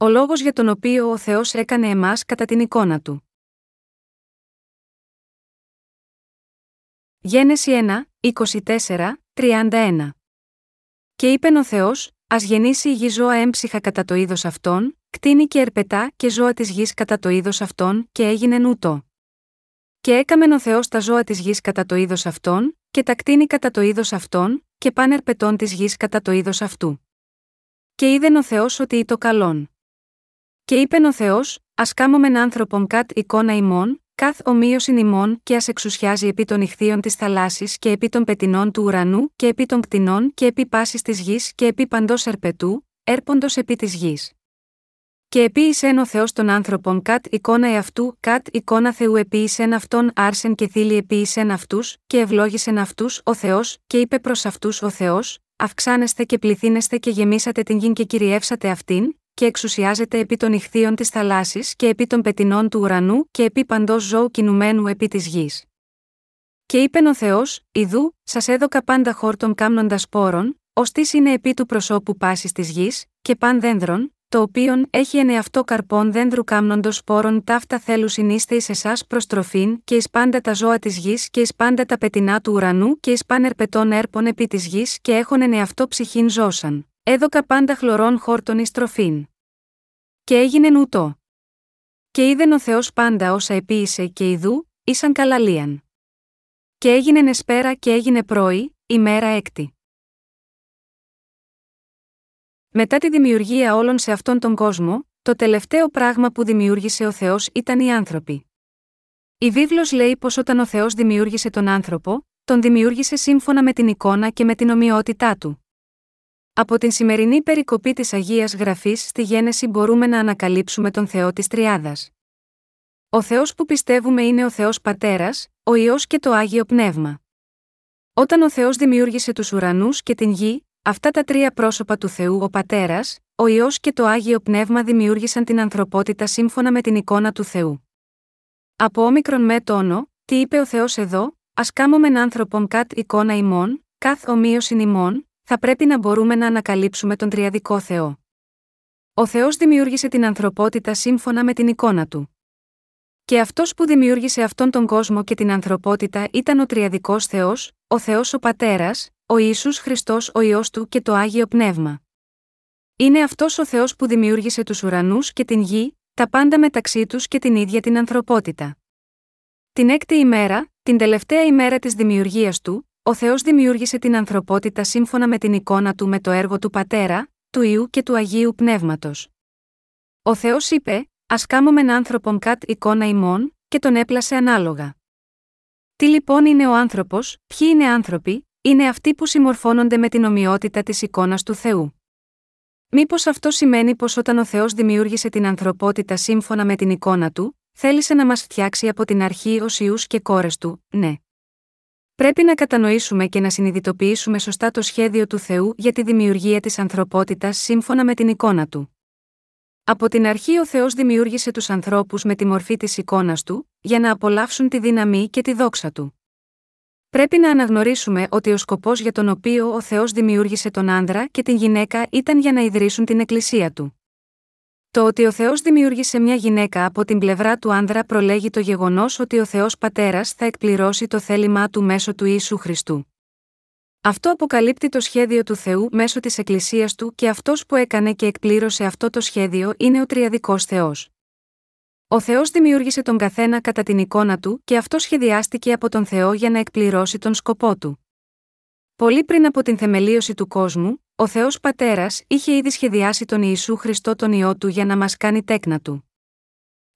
Ο λόγος για τον οποίο ο Θεός έκανε εμάς κατά την εικόνα του. Γένεση 1, 24, 31. Και είπεν ο Θεός, Α γεννήσει η γη ζώα έμψυχα κατά το είδος αυτών, κτίνη και ερπετά και ζώα της γης κατά το είδος αυτών, και έγινε νούτο. Και έκαμεν ο Θεός τα ζώα της γης κατά το είδος αυτών, και τα κτίνη κατά το είδος αυτών, και πάνε ερπετών της γης κατά το είδος αυτού. Και είδεν ο Θεός ότι το καλόν. Και είπεν ο Θεός, Α κάμωμεν άνθρωπον κατ εικόνα ημών, καθ ομοίωσιν ημών και ας εξουσιάζει επί των ηχθείων της θαλάσσης και επί των πετινών του ουρανού και επί των κτηνών και επί πάσης της γης και επί παντός ερπετού, έρποντος επί της γης. Και επίησεν ο Θεός των άνθρωπων κατ εικόνα εαυτού, κατ εικόνα Θεού επίησεν αυτόν άρσεν και θύλι επίησεν αυτούς, και ευλόγησεν αυτούς ο Θεός, και είπε προς αυτούς ο Θεός, Αυξάνεστε και πληθύνεστε και γεμίσατε την γη και κυριεύσατε αυτήν, και εξουσιάζεται επί των ηχθείων της θαλάσσης και επί των πετινών του ουρανού και επί παντός ζώου κινουμένου επί της γης. Και είπεν ο Θεός, Ιδού, σας έδωκα πάντα χόρτων κάμνοντας σπόρων, ως τις είναι επί του προσώπου πάσης της γης, και παν δένδρων, το οποίον έχει ενεαυτό καρπών δένδρου κάμνοντος σπόρων ταύτα θέλους συνείστε εις εσάς προς τροφήν και εις πάντα τα ζώα της γης και εις πάντα τα πετινά του ουρανού και εις παν ερπετών έρπων επί της γης και έχουν ενεαυτό ψυχήν ζώσαν έδωκα πάντα χλωρών χόρτων εις τροφήν. Και έγινε νουτό. Και είδεν ο Θεός πάντα όσα επίησε και ειδού, ήσαν καλαλίαν. Και έγινε νεσπέρα και έγινε πρωί, ημέρα έκτη. Μετά τη δημιουργία όλων σε αυτόν τον κόσμο, το τελευταίο πράγμα που δημιούργησε ο Θεός ήταν οι άνθρωποι. Η βίβλος λέει πως όταν ο Θεός δημιούργησε τον άνθρωπο, τον δημιούργησε σύμφωνα με την εικόνα και με την ομοιότητά του. Από την σημερινή περικοπή της Αγίας Γραφής στη Γένεση μπορούμε να ανακαλύψουμε τον Θεό της Τριάδας. Ο Θεός που πιστεύουμε είναι ο Θεός Πατέρας, ο ιό και το άγιο Πνεύμα. Όταν ο Θεός δημιούργησε τους ουρανούς και την γη, αυτά τα τρία πρόσωπα του Θεού, ο Πατέρας, ο ιό και το άγιο Πνεύμα δημιούργησαν την ανθρωπότητα σύμφωνα με την εικόνα του Θεού. Από όμικρον με τόνο, τι είπε ο Θεός εδώ, ας κάμωμεν άνθρωπον κατ εικόνα ημών, καθ ομοίωσιν ημών, θα πρέπει να μπορούμε να ανακαλύψουμε τον Τριαδικό Θεό. Ο Θεός δημιούργησε την ανθρωπότητα σύμφωνα με την εικόνα Του. Και αυτός που δημιούργησε αυτόν τον κόσμο και την ανθρωπότητα ήταν ο Τριαδικός Θεός, ο Θεός ο Πατέρας, ο Ιησούς Χριστός ο Υιός Του και το Άγιο Πνεύμα. Είναι αυτός ο Θεός που δημιούργησε τους ουρανούς και την γη, τα πάντα μεταξύ τους και την ίδια την ανθρωπότητα. Την έκτη ημέρα, την τελευταία ημέρα της δημιουργίας Του, ο Θεός δημιούργησε την ανθρωπότητα σύμφωνα με την εικόνα του με το έργο του Πατέρα, του Ιού και του Αγίου Πνεύματος. Ο Θεός είπε: Α κάμωμεν άνθρωπον κατ εικόνα ημών, και τον έπλασε ανάλογα. Τι λοιπόν είναι ο άνθρωπος, ποιοι είναι άνθρωποι, είναι αυτοί που συμμορφώνονται με την ομοιότητα της εικόνας του Θεού. Μήπως αυτό σημαίνει πως όταν ο Θεός δημιούργησε την ανθρωπότητα σύμφωνα με την εικόνα του, θέλησε να μας φτιάξει από την αρχή ως ιού και κόρες του, ναι. Πρέπει να κατανοήσουμε και να συνειδητοποιήσουμε σωστά το σχέδιο του Θεού για τη δημιουργία της ανθρωπότητας σύμφωνα με την εικόνα του. Από την αρχή ο Θεός δημιούργησε τους ανθρώπους με τη μορφή της εικόνας του, για να απολαύσουν τη δύναμη και τη δόξα του. Πρέπει να αναγνωρίσουμε ότι ο σκοπός για τον οποίο ο Θεός δημιούργησε τον άνδρα και την γυναίκα ήταν για να ιδρύσουν την εκκλησία του. Το ότι ο Θεός δημιούργησε μια γυναίκα από την πλευρά του άνδρα προλέγει το γεγονός ότι ο Θεός Πατέρας θα εκπληρώσει το θέλημά του μέσω του Ιησού Χριστού. Αυτό αποκαλύπτει το σχέδιο του Θεού μέσω της Εκκλησίας του και αυτός που έκανε και εκπλήρωσε αυτό το σχέδιο είναι ο Τριαδικός Θεός. Ο Θεός δημιούργησε τον καθένα κατά την εικόνα του και αυτό σχεδιάστηκε από τον Θεό για να εκπληρώσει τον σκοπό του. Πολύ πριν από την θεμελίωση του κόσμου, ο Θεός Πατέρας είχε ήδη σχεδιάσει τον Ιησού Χριστό τον ιό του για να μας κάνει τέκνα του.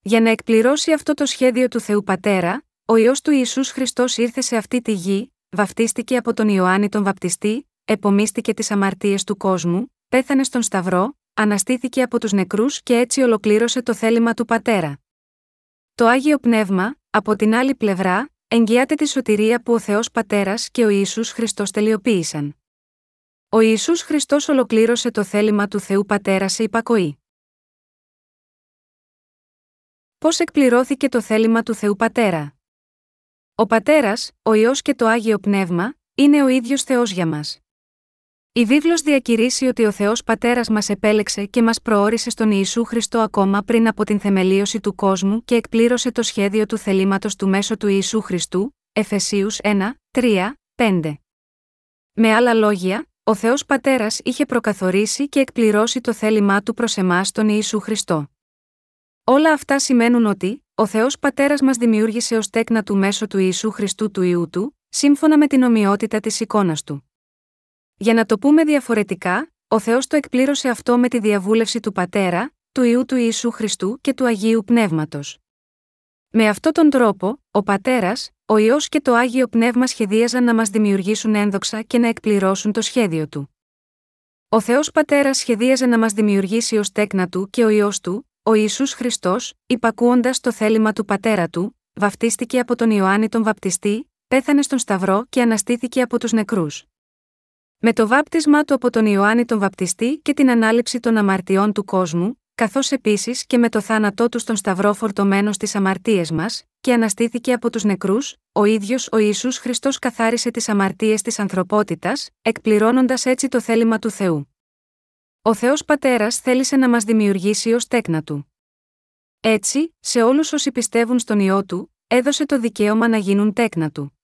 Για να εκπληρώσει αυτό το σχέδιο του Θεού Πατέρα, ο ιό του Ιησούς Χριστός ήρθε σε αυτή τη γη, βαφτίστηκε από τον Ιωάννη τον Βαπτιστή, επομίστηκε τις αμαρτίες του κόσμου, πέθανε στον Σταυρό, αναστήθηκε από τους νεκρούς και έτσι ολοκλήρωσε το θέλημα του Πατέρα. Το Άγιο Πνεύμα, από την άλλη πλευρά, εγγυάται τη σωτηρία που ο Θεός Πατέρας και ο Ιησούς Χριστός τελειοποίησαν. Ο Ιησούς Χριστός ολοκλήρωσε το θέλημα του Θεού Πατέρα σε υπακοή. Πώς εκπληρώθηκε το θέλημα του Θεού Πατέρα; Ο Πατέρας, ο Υιός και το Άγιο Πνεύμα, είναι ο ίδιος Θεός για μας. Η βίβλος διακηρύσει ότι ο Θεός Πατέρας μας επέλεξε και μας προόρισε στον Ιησού Χριστό ακόμα πριν από την θεμελίωση του κόσμου και εκπλήρωσε το σχέδιο του θελήματος του μέσω του Ιησού Χριστού, Εφεσίους 1, 3, 5. Με άλλα λόγια, ο Θεός Πατέρας είχε προκαθορίσει και εκπληρώσει το θέλημά του προς εμάς τον Ιησού Χριστό. Όλα αυτά σημαίνουν ότι, ο Θεός Πατέρας μας δημιούργησε ως τέκνα του μέσω του Ιησού Χριστού του Ιού του, σύμφωνα με την ομοιότητα της εικόνας του. Για να το πούμε διαφορετικά, ο Θεός το εκπλήρωσε αυτό με τη διαβούλευση του Πατέρα, του Ιού του Ιησού Χριστού και του Αγίου Πνεύματος. Με αυτόν τον τρόπο, ο Πατέρας, ο ιό και το Άγιο Πνεύμα σχεδίαζαν να μας δημιουργήσουν ένδοξα και να εκπληρώσουν το σχέδιο του. Ο Θεός Πατέρας σχεδίαζε να μας δημιουργήσει ως τέκνα του και ο ιό του, ο Ιησούς Χριστός, υπακούοντας το θέλημα του Πατέρα του, βαφτίστηκε από τον Ιωάννη τον Βαπτιστή, πέθανε στον Σταυρό και αναστήθηκε από τους νεκρούς. Με το βάπτισμά του από τον Ιωάννη τον Βαπτιστή και την ανάληψη των αμαρτιών του κόσμου, καθώς επίσης και με το θάνατό του στον Σταυρό φορτωμένο στις αμαρτίες μας, και αναστήθηκε από τους νεκρούς, ο ίδιος ο Ιησούς Χριστός καθάρισε τις αμαρτίες της ανθρωπότητας, εκπληρώνοντας έτσι το θέλημα του Θεού. Ο Θεός Πατέρας θέλησε να μας δημιουργήσει ως τέκνα του. Έτσι, σε όλους όσοι πιστεύουν στον ιό του, έδωσε το δικαίωμα να γίνουν τέκνα του.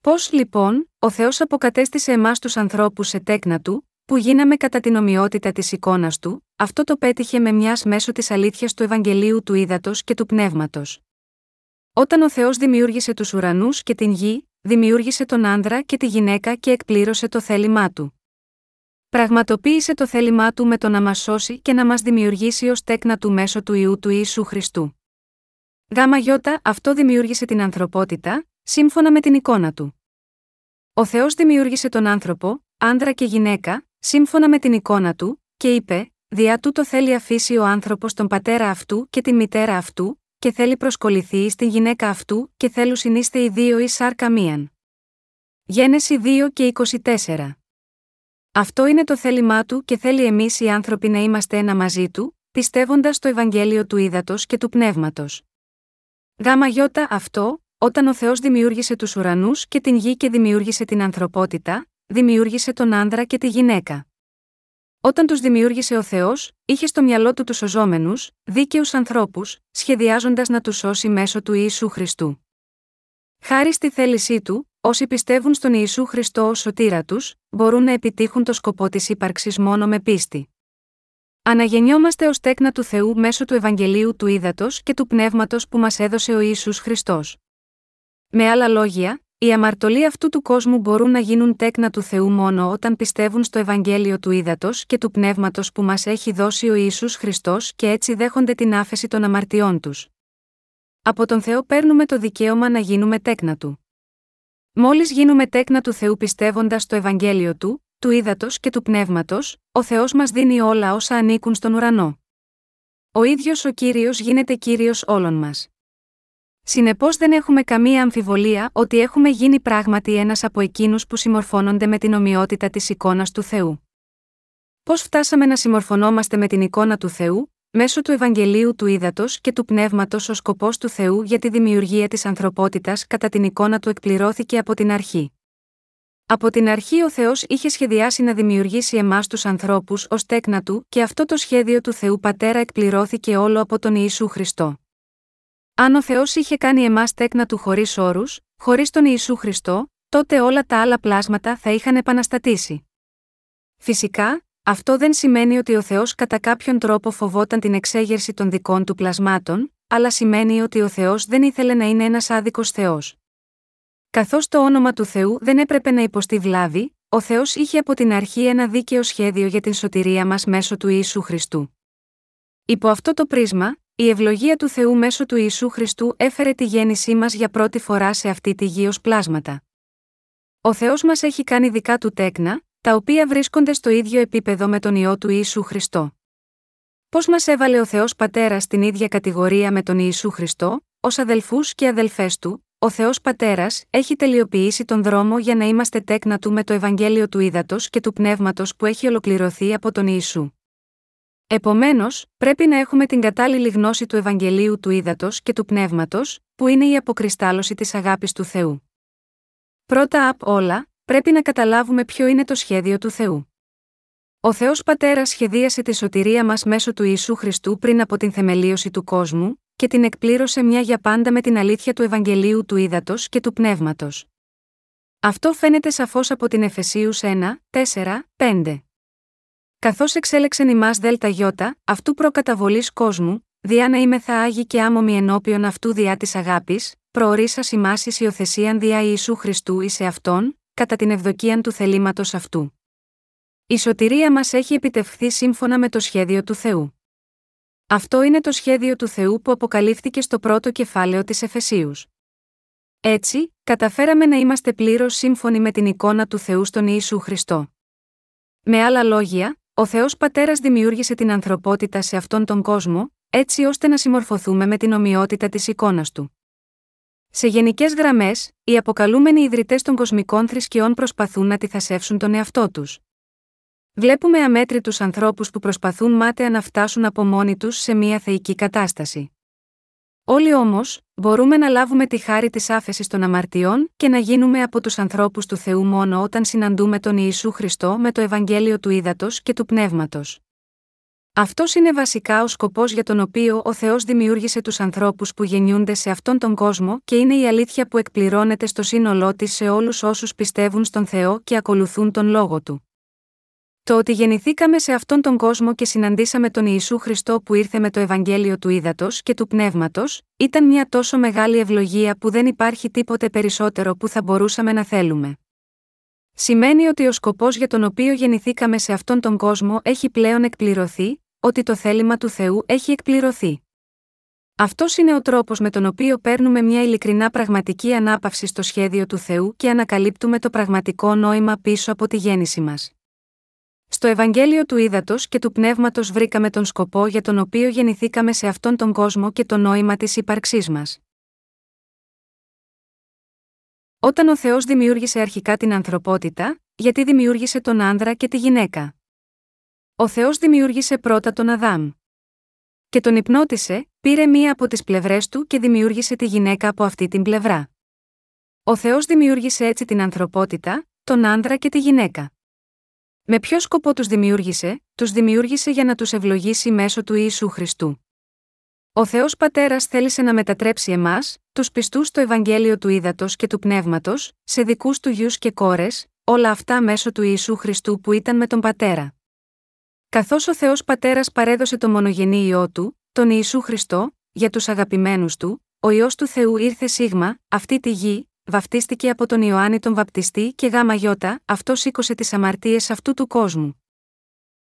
Πώς λοιπόν, ο Θεός αποκατέστησε εμάς τους ανθρώπους σε τέκνα του, που γίναμε κατά την ομοιότητα της εικόνας του, αυτό το πέτυχε με μιας μέσω της αλήθειας του Ευαγγελίου του Ήδατος και του Πνεύματος. Όταν ο Θεός δημιούργησε τους ουρανούς και την γη, δημιούργησε τον άνδρα και τη γυναίκα και εκπλήρωσε το θέλημά του. Πραγματοποίησε το θέλημά του με το να μας σώσει και να μας δημιουργήσει ως τέκνα του μέσω του ιού του Ιησού Χριστού. Γάμα αυτό δημιούργησε την ανθρωπότητα, σύμφωνα με την εικόνα του. Ο Θεός δημιούργησε τον άνθρωπο, άνδρα και γυναίκα, σύμφωνα με την εικόνα του, και είπε: Διά τούτο θέλει αφήσει ο άνθρωπος τον πατέρα αυτού και τη μητέρα αυτού, και θέλει προσκοληθεί στην γυναίκα αυτού, και θέλουν συνείστε οι δύο εις σάρκα μίαν. Γένεση 2 και 24. Αυτό είναι το θέλημά του και θέλει εμείς οι άνθρωποι να είμαστε ένα μαζί του, πιστεύοντας το Ευαγγέλιο του Ήδατος και του Πνεύματος. Γάμα αυτό, όταν ο Θεός δημιούργησε τους ουρανούς και την γη και δημιούργησε την ανθρωπότητα, δημιούργησε τον άνδρα και τη γυναίκα. Όταν τους δημιούργησε ο Θεός, είχε στο μυαλό του τους οζόμενους, δίκαιους ανθρώπους, σχεδιάζοντας να τους σώσει μέσω του Ιησού Χριστού. Χάρη στη θέλησή του, όσοι πιστεύουν στον Ιησού Χριστό ως σωτήρα τους, μπορούν να επιτύχουν το σκοπό της ύπαρξης μόνο με πίστη. Αναγεννιόμαστε ως τέκνα του Θεού μέσω του Ευαγγελίου του Ήδατος και του Πνεύματος που μας έδωσε ο Ιησούς Χριστός. Με άλλα λόγια, οι αμαρτωλοί αυτού του κόσμου μπορούν να γίνουν τέκνα του Θεού μόνο όταν πιστεύουν στο Ευαγγέλιο του Ήδατος και του Πνεύματος που μας έχει δώσει ο Ιησούς Χριστός και έτσι δέχονται την άφεση των αμαρτιών τους. Από τον Θεό παίρνουμε το δικαίωμα να γίνουμε τέκνα του. Μόλις γίνουμε τέκνα του Θεού πιστεύοντας στο Ευαγγέλιο του, του Ήδατος και του Πνεύματος, ο Θεός μας δίνει όλα όσα ανήκουν στον ουρανό. Ο ίδιος ο κύριος γίνεται κύριος όλων μας. Συνεπώς δεν έχουμε καμία αμφιβολία ότι έχουμε γίνει πράγματι ένας από εκείνους που συμμορφώνονται με την ομοιότητα της εικόνας του Θεού. Πώς φτάσαμε να συμμορφωνόμαστε με την εικόνα του Θεού, μέσω του Ευαγγελίου του Ήδατος και του Πνεύματος ο σκοπός του Θεού για τη δημιουργία της ανθρωπότητας κατά την εικόνα του εκπληρώθηκε από την αρχή. Από την αρχή ο Θεός είχε σχεδιάσει να δημιουργήσει εμάς τους ανθρώπους ως τέκνα του και αυτό το σχέδιο του Θεού Πατέρα εκπληρώθηκε όλο από τον Ιησού Χριστό. Αν ο Θεός είχε κάνει εμάς τέκνα του χωρίς όρους, χωρίς τον Ιησού Χριστό, τότε όλα τα άλλα πλάσματα θα είχαν επαναστατήσει. Φυσικά, αυτό δεν σημαίνει ότι ο Θεός κατά κάποιον τρόπο φοβόταν την εξέγερση των δικών του πλασμάτων, αλλά σημαίνει ότι ο Θεός δεν ήθελε να είναι ένας άδικος Θεός. Καθώς το όνομα του Θεού δεν έπρεπε να υποστεί βλάβη, ο Θεός είχε από την αρχή ένα δίκαιο σχέδιο για την σωτηρία μας μέσω του Ιησού Χριστού. Υπό αυτό το πρίσμα, η ευλογία του Θεού μέσω του Ιησού Χριστού έφερε τη γέννησή μας για πρώτη φορά σε αυτή τη γη ως πλάσματα. Ο Θεός μας έχει κάνει δικά του τέκνα, τα οποία βρίσκονται στο ίδιο επίπεδο με τον ιό του Ιησού Χριστό. Πώς μας έβαλε ο Θεός Πατέρας στην ίδια κατηγορία με τον Ιησού Χριστό, ως αδελφούς και αδελφές του, ο Θεός Πατέρας έχει τελειοποιήσει τον δρόμο για να είμαστε τέκνα του με το Ευαγγέλιο του Ήδατος και του Πνεύματος που έχει ολοκληρωθεί από τον Ιησού. Επομένως, πρέπει να έχουμε την κατάλληλη γνώση του Ευαγγελίου του Ήδατος και του Πνεύματος, που είναι η αποκριστάλωση της αγάπης του Θεού. Πρώτα απ' όλα, πρέπει να καταλάβουμε ποιο είναι το σχέδιο του Θεού. Ο Θεός Πατέρας σχεδίασε τη σωτηρία μας μέσω του Ιησού Χριστού πριν από την θεμελίωση του κόσμου, και την εκπλήρωσε μια για πάντα με την αλήθεια του Ευαγγελίου του Ήδατος και του Πνεύματος. Αυτό φαίνεται σαφώς από την Εφεσίους 1, 4, 5. Καθώς εξέλεξεν ημάς ΔΕΛΤΑ γιώτα, αυτού προκαταβολής κόσμου, διά να είμαι θα άγει και άμομη ενώπιον αυτού διά της αγάπης, προορίσας ημάς εις υιοθεσίαν διά Ιησού Χριστού εις αυτόν, κατά την ευδοκίαν του θελήματος αυτού. Η σωτηρία μας έχει επιτευχθεί σύμφωνα με το σχέδιο του Θεού. Αυτό είναι το σχέδιο του Θεού που αποκαλύφθηκε στο πρώτο κεφάλαιο της Εφεσίους. Έτσι, καταφέραμε να είμαστε πλήρως σύμφωνοι με την εικόνα του Θεού στον Ιησού Χριστό. Με άλλα λόγια, ο Θεός Πατέρας δημιούργησε την ανθρωπότητα σε αυτόν τον κόσμο, έτσι ώστε να συμμορφωθούμε με την ομοιότητα της εικόνας του. Σε γενικές γραμμές, οι αποκαλούμενοι ιδρυτές των κοσμικών θρησκειών προσπαθούν να τυθασεύσουν τον εαυτό τους. Βλέπουμε αμέτρητους ανθρώπους που προσπαθούν μάταια να φτάσουν από μόνοι τους σε μια θεϊκή κατάσταση. Όλοι όμως, μπορούμε να λάβουμε τη χάρη της άφεσης των αμαρτιών και να γίνουμε από τους ανθρώπους του Θεού μόνο όταν συναντούμε τον Ιησού Χριστό με το Ευαγγέλιο του Ήδατος και του Πνεύματος. Αυτός είναι βασικά ο σκοπός για τον οποίο ο Θεός δημιούργησε τους ανθρώπους που γεννιούνται σε αυτόν τον κόσμο και είναι η αλήθεια που εκπληρώνεται στο σύνολό της σε όλους όσους πιστεύουν στον Θεό και ακολουθούν τον λόγο του. Το ότι γεννηθήκαμε σε αυτόν τον κόσμο και συναντήσαμε τον Ιησού Χριστό που ήρθε με το Ευαγγέλιο του Ήδατος και του Πνεύματος, ήταν μια τόσο μεγάλη ευλογία που δεν υπάρχει τίποτε περισσότερο που θα μπορούσαμε να θέλουμε. Σημαίνει ότι ο σκοπός για τον οποίο γεννηθήκαμε σε αυτόν τον κόσμο έχει πλέον εκπληρωθεί, ότι το θέλημα του Θεού έχει εκπληρωθεί. Αυτός είναι ο τρόπος με τον οποίο παίρνουμε μια ειλικρινά πραγματική ανάπαυση στο σχέδιο του Θεού και ανακαλύπτουμε το πραγματικό νόημα πίσω από τη γέννηση μας. Στο Ευαγγέλιο του Ήδατος και του Πνεύματος βρήκαμε τον σκοπό για τον οποίο γεννηθήκαμε σε αυτόν τον κόσμο και το νόημα της ύπαρξής μας. Όταν ο Θεός δημιούργησε αρχικά την ανθρωπότητα, γιατί δημιούργησε τον άνδρα και τη γυναίκα. Ο Θεός δημιούργησε πρώτα τον Αδάμ. Και τον υπνώτισε, πήρε μία από τις πλευρές του και δημιούργησε τη γυναίκα από αυτή την πλευρά. Ο Θεός δημιούργησε έτσι την ανθρωπότητα, τον άνδρα και τη γυναίκα. Με ποιο σκοπό τους δημιούργησε, τους δημιούργησε για να τους ευλογήσει μέσω του Ιησού Χριστού. Ο Θεός Πατέρας θέλησε να μετατρέψει εμάς, τους πιστούς στο Ευαγγέλιο του Ήδατος και του Πνεύματος, σε δικούς του γιους και κόρες, όλα αυτά μέσω του Ιησού Χριστού που ήταν με τον Πατέρα. Καθώς ο Θεός Πατέρας παρέδωσε το μονογενή ιό του, τον Ιησού Χριστό, για τους αγαπημένους του, ο ιό του Θεού ήρθε σίγμα, αυτή τη γη, βαφτίστηκε από τον Ιωάννη τον Βαπτιστή και γάμα γιώτα, αυτός σήκωσε τις αμαρτίες αυτού του κόσμου.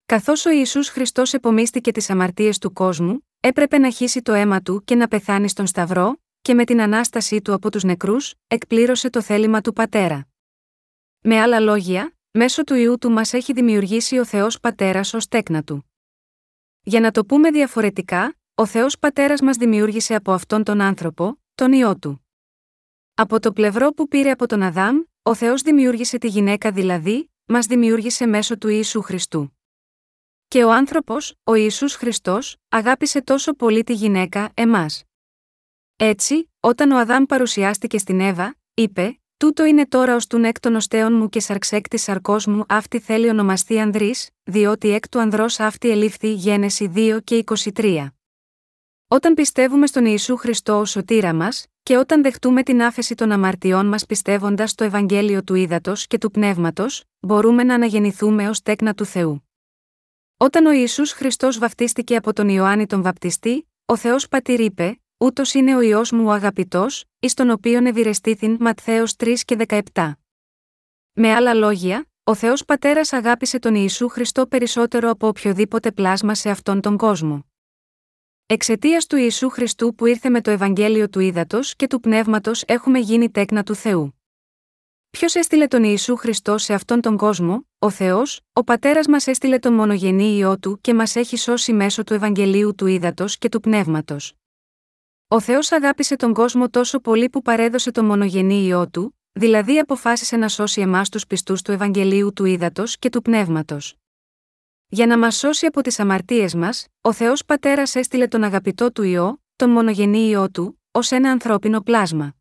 Καθώς ο Ιησούς Χριστός επομίστηκε τις αμαρτίες του κόσμου, έπρεπε να χύσει το αίμα του και να πεθάνει στον Σταυρό, και με την ανάστασή του από τους νεκρούς, εκπλήρωσε το θέλημα του Πατέρα. Με άλλα λόγια, μέσω του ιού του μας έχει δημιουργήσει ο Θεός Πατέρας ως τέκνα του. Για να το πούμε διαφορετικά, ο Θεός Πατέρας μας δημιούργησε από αυτόν τον άνθρωπο, τον ιό του. Από το πλευρό που πήρε από τον Αδάμ, ο Θεός δημιούργησε τη γυναίκα δηλαδή, μας δημιούργησε μέσω του Ιησού Χριστού. Και ο άνθρωπος, ο Ιησούς Χριστός, αγάπησε τόσο πολύ τη γυναίκα, εμάς. Έτσι, όταν ο Αδάμ παρουσιάστηκε στην Εύα, είπε: Τούτο είναι τώρα ως του εκ των οστέων μου και σαρξέκτη σαρκός μου αυτή θέλει ονομαστεί Ανδρής, διότι εκ του ανδρός αυτή ελήφθη Γένεση 2 και 23. Όταν πιστεύουμε στον Ιησού Χριστό ως σωτήρα μας, και όταν δεχτούμε την άφεση των αμαρτιών μας πιστεύοντας στο Ευαγγέλιο του Ήδατος και του Πνεύματος, μπορούμε να αναγεννηθούμε ως τέκνα του Θεού. Όταν ο Ιησούς Χριστός βαφτίστηκε από τον Ιωάννη τον Βαπτιστή, ο Θεός Πατήρ είπε: Ούτως είναι ο ιό μου ο αγαπητός, εις τον οποίον ευηρεστήθην Ματθαίος 3 και 17. Με άλλα λόγια, ο Θεός Πατέρας αγάπησε τον Ιησού Χριστό περισσότερο από οποιοδήποτε πλάσμα σε αυτόν τον κόσμο. Εξαιτίας του Ιησού Χριστού που ήρθε με το Ευαγγέλιο του Ήδατος και του Πνεύματος έχουμε γίνει τέκνα του Θεού. Ποιος έστειλε τον Ιησού Χριστό σε αυτόν τον κόσμο, ο Θεός, ο Πατέρας μας έστειλε τον μονογενή ιό του και μας έχει σώσει μέσω του Ευαγγελίου του Ήδατος και του Πνεύματος. Ο Θεός αγάπησε τον κόσμο τόσο πολύ που παρέδωσε τον μονογενή ιό του, δηλαδή αποφάσισε να σώσει εμάς τους πιστούς του Ευαγγελίου του Ήδατος και του Πνεύματος. Για να μας σώσει από τις αμαρτίες μας, ο Θεός Πατέρας έστειλε τον αγαπητό του ιό, τον μονογενή ιό του, ως ένα ανθρώπινο πλάσμα.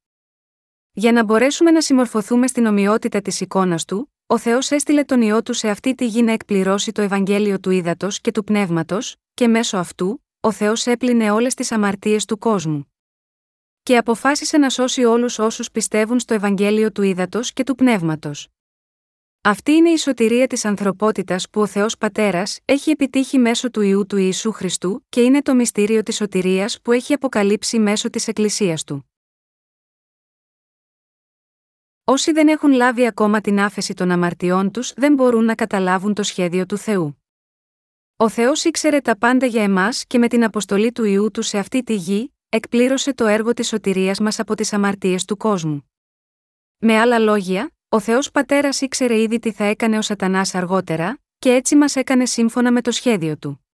Για να μπορέσουμε να συμμορφωθούμε στην ομοιότητα της εικόνας του, ο Θεός έστειλε τον ιό του σε αυτή τη γη να εκπληρώσει το Ευαγγέλιο του ύδατο και του πνεύματος, και μέσω αυτού, ο Θεός έπλυνε όλες τις αμαρτίες του κόσμου. Και αποφάσισε να σώσει όλους όσους πιστεύουν στο Ευαγγέλιο του ύδατο και του πνεύματος. Αυτή είναι η σωτηρία της ανθρωπότητας που ο Θεός Πατέρας έχει επιτύχει μέσω του ιού του Ιησού Χριστού και είναι το μυστήριο της σωτηρίας που έχει αποκαλύψει μέσω της Εκκλησίας του. Όσοι δεν έχουν λάβει ακόμα την άφεση των αμαρτιών τους δεν μπορούν να καταλάβουν το σχέδιο του Θεού. Ο Θεός ήξερε τα πάντα για εμάς και με την αποστολή του ιού του σε αυτή τη γη, εκπλήρωσε το έργο της σωτηρίας μας από τις αμαρτίες του κόσμου. Με άλλα λόγια, ο Θεός Πατέρας ήξερε ήδη τι θα έκανε ο Σατανάς αργότερα, και έτσι μας έκανε σύμφωνα με το σχέδιο του.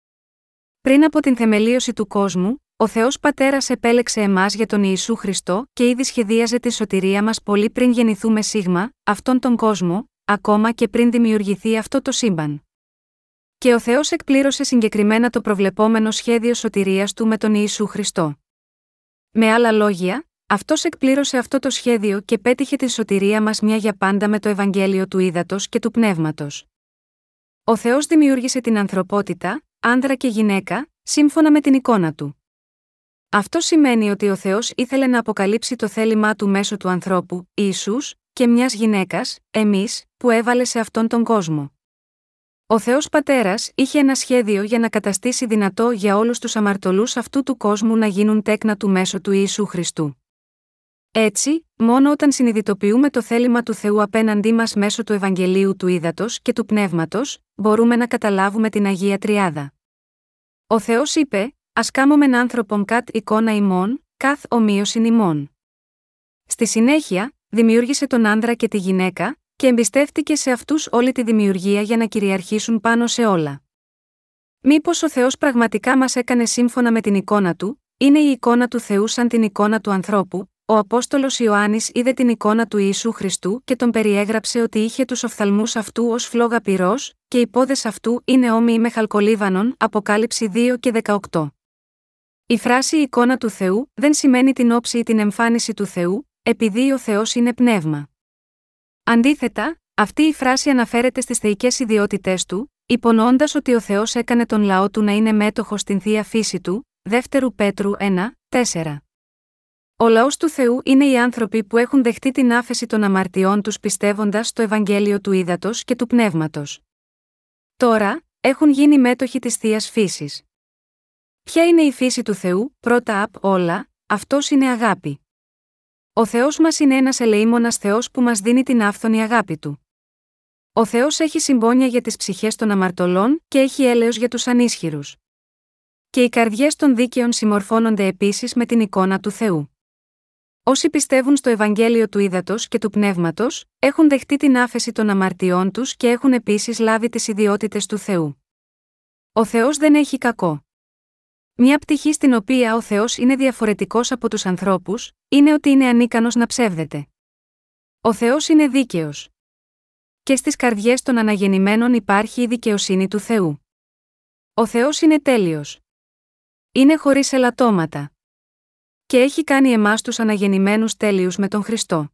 Πριν από την θεμελίωση του κόσμου, ο Θεός Πατέρας επέλεξε εμάς για τον Ιησού Χριστό και ήδη σχεδίαζε τη σωτηρία μας πολύ πριν γεννηθούμε σίγμα, αυτόν τον κόσμο, ακόμα και πριν δημιουργηθεί αυτό το σύμπαν. Και ο Θεός εκπλήρωσε συγκεκριμένα το προβλεπόμενο σχέδιο σωτηρίας του με τον Ιησού Χριστό. Με άλλα λόγια, αυτός εκπλήρωσε αυτό το σχέδιο και πέτυχε τη σωτηρία μας μια για πάντα με το Ευαγγέλιο του Ήδατος και του Πνεύματος. Ο Θεός δημιούργησε την ανθρωπότητα, άνδρα και γυναίκα, σύμφωνα με την εικόνα του. Αυτό σημαίνει ότι ο Θεός ήθελε να αποκαλύψει το θέλημά του μέσω του ανθρώπου, Ιησούς, και μιας γυναίκας, εμείς, που έβαλε σε αυτόν τον κόσμο. Ο Θεός Πατέρας είχε ένα σχέδιο για να καταστήσει δυνατό για όλους τους αμαρτωλούς αυτού του κόσμου να γίνουν τέκνα του μέσω του Ιησού Χριστού. Έτσι, μόνο όταν συνειδητοποιούμε το θέλημα του Θεού απέναντί μας μέσω του Ευαγγελίου του Ήδατος και του Πνεύματος, μπορούμε να καταλάβουμε την Αγία Τριάδα. Ο Θεός είπε: Α κάμωμεν άνθρωπον κατ εικόνα ημών, καθ ομοίωσιν ημών. Στη συνέχεια, δημιούργησε τον άνδρα και τη γυναίκα, και εμπιστεύτηκε σε αυτούς όλη τη δημιουργία για να κυριαρχήσουν πάνω σε όλα. Μήπως ο Θεός πραγματικά μας έκανε σύμφωνα με την εικόνα του, είναι η εικόνα του Θεού σαν την εικόνα του ανθρώπου, ο Απόστολος Ιωάννης είδε την εικόνα του Ιησού Χριστού και τον περιέγραψε ότι είχε τους οφθαλμούς αυτού ως φλόγα πυρός, και οι πόδες αυτού είναι όμοιοι με χαλκολίβανον, Αποκάλυψη 2 και 18. Η φράση εικόνα του Θεού δεν σημαίνει την όψη ή την εμφάνιση του Θεού, επειδή ο Θεός είναι πνεύμα. Αντίθετα, αυτή η φράση αναφέρεται στις θεϊκές ιδιότητές του, υπονοώντας ότι ο Θεός έκανε τον λαό του να είναι μέτοχος στην θεία φύση του, 2 Πέτρου 1, 4. Ο λαός του Θεού είναι οι άνθρωποι που έχουν δεχτεί την άφεση των αμαρτιών τους πιστεύοντας στο Ευαγγέλιο του Ήδατος και του Πνεύματος. Τώρα, έχουν γίνει μέτοχοι της θείας φύσης. Ποια είναι η φύση του Θεού, πρώτα απ' όλα, αυτός είναι αγάπη. Ο Θεός μας είναι ένας ελεήμονας Θεός που μας δίνει την άφθονη αγάπη του. Ο Θεός έχει συμπόνια για τις ψυχές των αμαρτωλών και έχει έλεος για τους ανίσχυρους. Και οι καρδιές των δίκαιων συμμορφώνονται επίσης με την εικόνα του Θεού. Όσοι πιστεύουν στο Ευαγγέλιο του Ήδατος και του Πνεύματος, έχουν δεχτεί την άφεση των αμαρτιών τους και έχουν επίσης λάβει τις ιδιότητες του Θεού. Ο Θεός δεν έχει κακό. Μια πτυχή στην οποία ο Θεός είναι διαφορετικός από τους ανθρώπους, είναι ότι είναι ανίκανος να ψεύδεται. Ο Θεός είναι δίκαιος. Και στις καρδιές των αναγεννημένων υπάρχει η δικαιοσύνη του Θεού. Ο Θεός είναι τέλειος. Είναι χωρίς ελαττώματα. Και έχει κάνει εμάς τους αναγεννημένους τέλειους με τον Χριστό.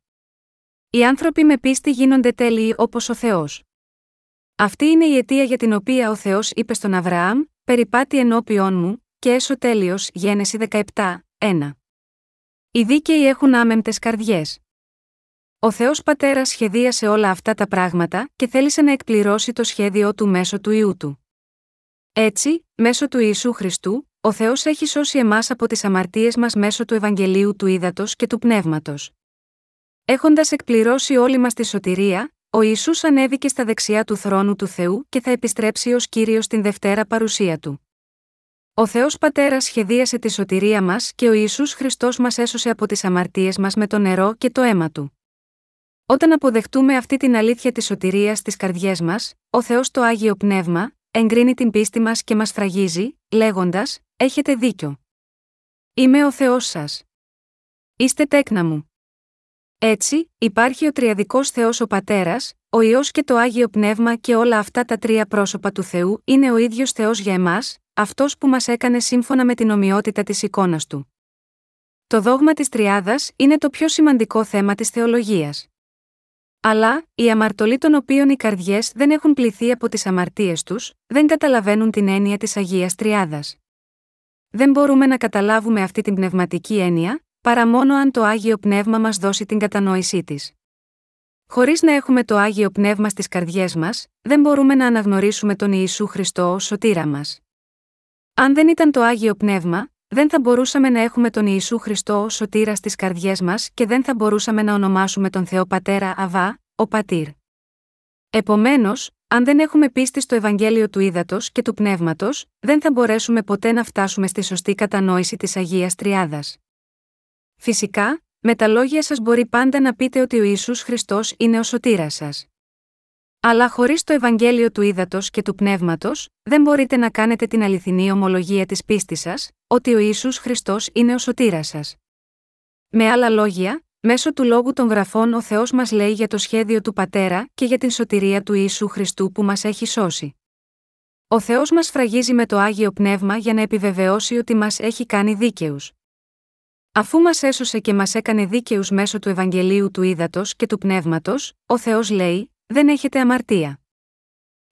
Οι άνθρωποι με πίστη γίνονται τέλειοι όπως ο Θεός. Αυτή είναι η αιτία για την οποία ο Θεός είπε στον Αβραάμ: Περιπάτη ενώπιον μου, και έσω τέλειος, Γένεση 17, 1. Οι δίκαιοι έχουν άμεμπτες καρδιές. Ο Θεός Πατέρας σχεδίασε όλα αυτά τα πράγματα και θέλησε να εκπληρώσει το σχέδιό του μέσω του ιού του. Έτσι, μέσω του Ιησού Χριστού, ο Θεός έχει σώσει εμάς από τις αμαρτίες μας μέσω του Ευαγγελίου του Ήδατος και του Πνεύματος. Έχοντας εκπληρώσει όλη μας τη σωτηρία, ο Ιησούς ανέβηκε στα δεξιά του θρόνου του Θεού και θα επιστρέψει ως κύριος στην Δευτέρα παρουσία του. Ο Θεός Πατέρας σχεδίασε τη σωτηρία μας και ο Ισού Χριστός μας έσωσε από τις αμαρτίες μας με το νερό και το αίμα του. Όταν αποδεχτούμε αυτή την αλήθεια της σωτηρίας στις καρδιές μας, ο Θεός το άγιο πνεύμα, εγκρίνει την πίστη μας και μας φραγίζει, λέγοντας: Έχετε δίκιο. Είμαι ο Θεός σας. Είστε τέκνα μου. Έτσι, υπάρχει ο Τριαδικός Θεός ο Πατέρας, ο ιό και το άγιο πνεύμα και όλα αυτά τα τρία πρόσωπα του Θεού είναι ο ίδιος Θεός για εμάς, αυτός που μας έκανε σύμφωνα με την ομοιότητα της εικόνας του. Το δόγμα της Τριάδας είναι το πιο σημαντικό θέμα της θεολογίας. Αλλά, οι αμαρτωλοί των οποίων οι καρδιές δεν έχουν πληθεί από τις αμαρτίες τους, δεν καταλαβαίνουν την έννοια της Αγίας Τριάδας. Δεν μπορούμε να καταλάβουμε αυτή την πνευματική έννοια, παρά μόνο αν το Άγιο Πνεύμα μας δώσει την κατανόησή της. Χωρίς να έχουμε το Άγιο Πνεύμα στις καρδιές μας, δεν μπορούμε να αναγνωρίσουμε τον Ιησού Χριστό ως σωτήρα μας. Αν δεν ήταν το Άγιο Πνεύμα, δεν θα μπορούσαμε να έχουμε τον Ιησού Χριστό ω σωτήρας στις καρδιές μας και δεν θα μπορούσαμε να ονομάσουμε τον Θεό Πατέρα Αβά, ο Πατήρ. Επομένως, αν δεν έχουμε πίστη στο Ευαγγέλιο του Ήδατος και του Πνεύματος, δεν θα μπορέσουμε ποτέ να φτάσουμε στη σωστή κατανόηση της Αγίας Τριάδας. Φυσικά, με τα λόγια σας μπορεί πάντα να πείτε ότι ο Ιησούς Χριστός είναι ο σωτήρας σας. Αλλά χωρίς το Ευαγγέλιο του Ήδατος και του Πνεύματος, δεν μπορείτε να κάνετε την αληθινή ομολογία της πίστης σας, ότι ο Ιησούς Χριστός είναι ο σωτήρας σας. Με άλλα λόγια, μέσω του λόγου των γραφών ο Θεός μας λέει για το σχέδιο του Πατέρα και για την σωτηρία του Ιησού Χριστού που μας έχει σώσει. Ο Θεός μας φραγίζει με το άγιο πνεύμα για να επιβεβαιώσει ότι μας έχει κάνει δίκαιους. Αφού μας έσωσε και μας έκανε δίκαιους μέσω του Ευαγγελίου του Ήδατος και του Πνεύματος, ο Θεός λέει: Δεν έχετε αμαρτία.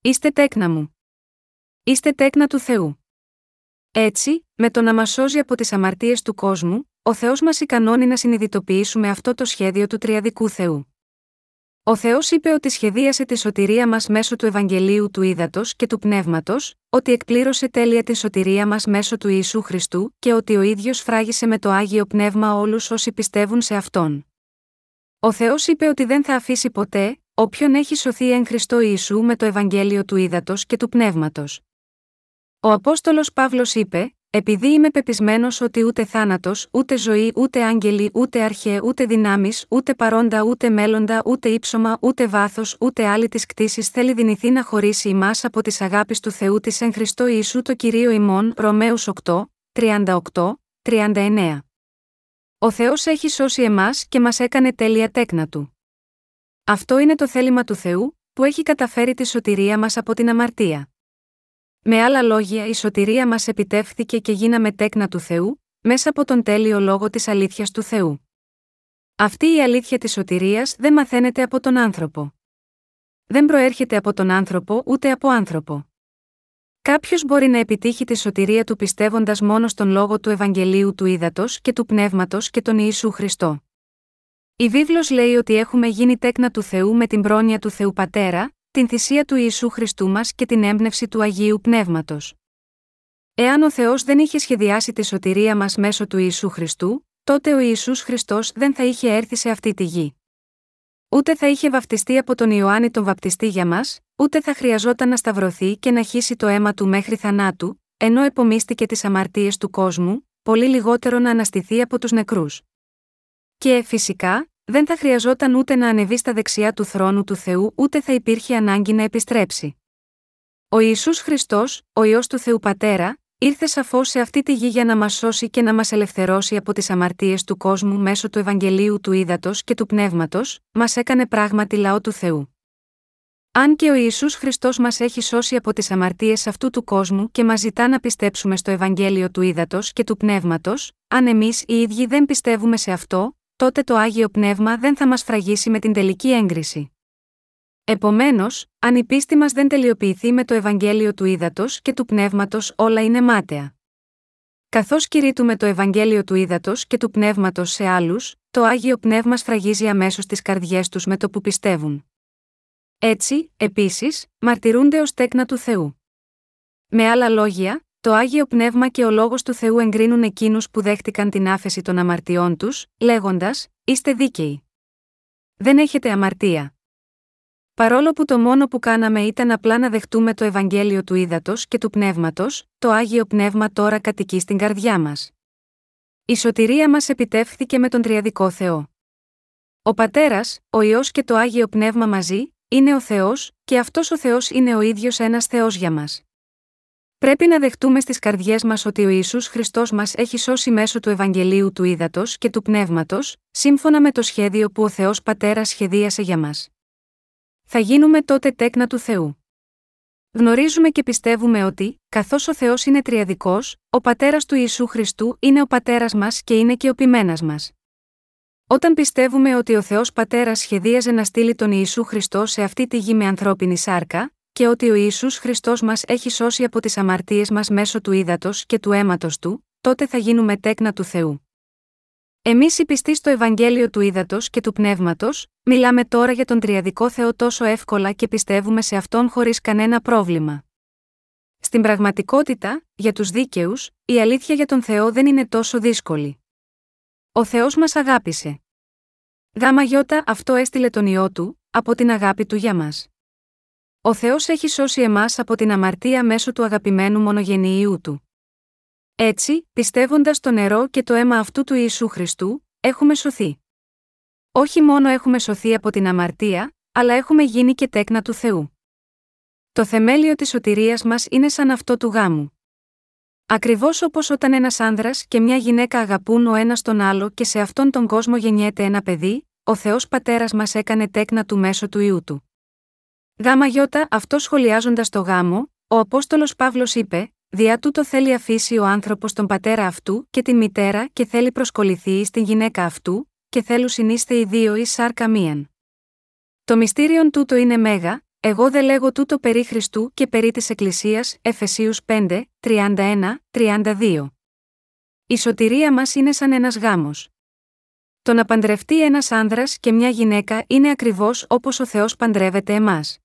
Είστε τέκνα μου. Είστε τέκνα του Θεού. Έτσι, με το να μας σώζει από τις αμαρτίες του κόσμου, ο Θεός μας ικανώνει να συνειδητοποιήσουμε αυτό το σχέδιο του Τριαδικού Θεού. Ο Θεός είπε ότι σχεδίασε τη σωτηρία μας μέσω του Ευαγγελίου του Ήδατος και του Πνεύματος, ότι εκπλήρωσε τέλεια τη σωτηρία μας μέσω του Ιησού Χριστού και ότι ο ίδιος φράγισε με το άγιο πνεύμα όλους όσοι πιστεύουν σε αυτόν. Ο Θεός είπε ότι δεν θα αφήσει ποτέ, όποιον έχει σωθεί εν Χριστώ Ιησού με το Ευαγγέλιο του Ήδατος και του Πνεύματος. Ο Απόστολος Παύλος είπε: επειδή είμαι πεπισμένος ότι ούτε θάνατος, ούτε ζωή, ούτε άγγελοι, ούτε αρχαίε, ούτε δυνάμεις, ούτε παρόντα, ούτε μέλλοντα, ούτε ύψωμα, ούτε βάθος, ούτε άλλη της κτήση θέλει δυνηθεί να χωρίσει ημάς από τι αγάπης του Θεού της εν Χριστώ Ιησού το κυρίω ημών, Ρωμαίους 8, 38, 39. Ο Θεός έχει σώσει εμάς και μας έκανε τέλεια τέκνα του. Αυτό είναι το θέλημα του Θεού, που έχει καταφέρει τη σωτηρία μας από την αμαρτία. Με άλλα λόγια, η σωτηρία μας επιτεύχθηκε και γίναμε τέκνα του Θεού, μέσα από τον τέλειο λόγο της αλήθειας του Θεού. Αυτή η αλήθεια της σωτηρίας δεν μαθαίνεται από τον άνθρωπο. Δεν προέρχεται από τον άνθρωπο ούτε από άνθρωπο. Κάποιος μπορεί να επιτύχει τη σωτηρία του πιστεύοντας μόνο στον λόγο του Ευαγγελίου του Ήδατος και του Πνεύματος και τον Ιησού Χριστό. Η βίβλος λέει ότι έχουμε γίνει τέκνα του Θεού με την πρόνοια του Θεού Πατέρα, την θυσία του Ιησού Χριστού μας και την έμπνευση του Αγίου Πνεύματος. Εάν ο Θεός δεν είχε σχεδιάσει τη σωτηρία μας μέσω του Ιησού Χριστού, τότε ο Ιησούς Χριστός δεν θα είχε έρθει σε αυτή τη γη. Ούτε θα είχε βαφτιστεί από τον Ιωάννη τον βαπτιστή για μας, ούτε θα χρειαζόταν να σταυρωθεί και να χύσει το αίμα του μέχρι θανάτου, ενώ επομίστηκε τις αμαρτίες του κόσμου, πολύ λιγότερο να αναστηθεί από τους νεκρούς. Και, φυσικά, δεν θα χρειαζόταν ούτε να ανεβεί στα δεξιά του θρόνου του Θεού ούτε θα υπήρχε ανάγκη να επιστρέψει. Ο Ιησούς Χριστός, ο Υιός του Θεού Πατέρα, ήρθε σαφώς σε αυτή τη γη για να μας σώσει και να μας ελευθερώσει από τις αμαρτίες του κόσμου μέσω του Ευαγγελίου του Ήδατος και του Πνεύματος, μας έκανε πράγματι λαό του Θεού. Αν και ο Ιησούς Χριστός μας έχει σώσει από τις αμαρτίες αυτού του κόσμου και μας ζητά να πιστέψουμε στο Ευαγγέλιο του Ήδατος και του Πνεύματος, αν εμείς οι ίδιοι δεν πιστεύουμε σε αυτό, τότε το Άγιο Πνεύμα δεν θα μας φραγίσει με την τελική έγκριση. Επομένως, αν η πίστη μας δεν τελειοποιηθεί με το Ευαγγέλιο του Ήδατος και του Πνεύματος, όλα είναι μάταια. Καθώς κηρύττουμε το Ευαγγέλιο του Ήδατος και του Πνεύματος σε άλλους, το Άγιο Πνεύμα σφραγίζει αμέσως τις καρδιές τους με το που πιστεύουν. Έτσι, επίσης, μαρτυρούνται ως τέκνα του Θεού. Με άλλα λόγια, το Άγιο Πνεύμα και ο Λόγος του Θεού εγκρίνουν εκείνους που δέχτηκαν την άφεση των αμαρτιών τους, λέγοντας: Είστε δίκαιοι. Δεν έχετε αμαρτία. Παρόλο που το μόνο που κάναμε ήταν απλά να δεχτούμε το Ευαγγέλιο του Ήδατος και του Πνεύματος, το Άγιο Πνεύμα τώρα κατοικεί στην καρδιά μας. Η σωτηρία μας επιτεύχθηκε με τον Τριαδικό Θεό. Ο Πατέρας, ο ιό και το Άγιο Πνεύμα μαζί, είναι ο Θεός, και αυτός ο Θεός είναι ο ίδιος ένας Θεός για μας. Πρέπει να δεχτούμε στις καρδιές μας ότι ο Ιησούς Χριστός μας έχει σώσει μέσω του Ευαγγελίου του Ήδατος και του Πνεύματος, σύμφωνα με το σχέδιο που ο Θεός Πατέρας σχεδίασε για μας. Θα γίνουμε τότε τέκνα του Θεού. Γνωρίζουμε και πιστεύουμε ότι, καθώς ο Θεός είναι τριαδικός, ο πατέρας του Ιησού Χριστού είναι ο πατέρας μας και είναι και ο ποιμένας μας. Όταν πιστεύουμε ότι ο Θεός Πατέρας σχεδίαζε να στείλει τον Ιησού Χριστό σε αυτή τη γη με ανθρώπινη σάρκα, και ότι ο Ιησούς Χριστός μας έχει σώσει από τις αμαρτίες μας μέσω του ύδατος και του αίματος του, τότε θα γίνουμε τέκνα του Θεού. Εμείς οι πιστοί στο Ευαγγέλιο του Ήδατο και του Πνεύματος, μιλάμε τώρα για τον Τριαδικό Θεό τόσο εύκολα και πιστεύουμε σε αυτόν χωρίς κανένα πρόβλημα. Στην πραγματικότητα, για τους δίκαιους, η αλήθεια για τον Θεό δεν είναι τόσο δύσκολη. Ο Θεός μας αγάπησε. Γάμα γιώτα αυτό έστειλε τον ιό του, από την αγάπη του για μας. Ο Θεός έχει σώσει εμάς από την αμαρτία μέσω του αγαπημένου μονογενή του. Έτσι, πιστεύοντας το νερό και το αίμα αυτού του Ιησού Χριστού, έχουμε σωθεί. Όχι μόνο έχουμε σωθεί από την αμαρτία, αλλά έχουμε γίνει και τέκνα του Θεού. Το θεμέλιο της σωτηρίας μας είναι σαν αυτό του γάμου. Ακριβώς όπως όταν ένας άνδρας και μια γυναίκα αγαπούν ο ένας τον άλλο και σε αυτόν τον κόσμο γεννιέται ένα παιδί, ο Θεός Πατέρας μας έκανε τέκνα του μέσω του ιού του. Γάμα γιώτα, αυτό σχολιάζοντας το γάμο, ο Απόστολος Παύλος είπε: Διά τούτο θέλει αφήσει ο άνθρωπος τον πατέρα αυτού και την μητέρα και θέλει προσκοληθεί στην γυναίκα αυτού, και θέλουν συνείστε οι δύο εις σάρκα μίαν. Το μυστήριον τούτο είναι μέγα, εγώ δεν λέγω τούτο περί Χριστού και περί της Εκκλησίας, Εφεσίους 5, 31, 32. Η σωτηρία μας είναι σαν ένας γάμος. Το να παντρευτεί ένας άνδρας και μια γυναίκα είναι ακριβώς όπως ο Θεός παντρεύεται εμάς.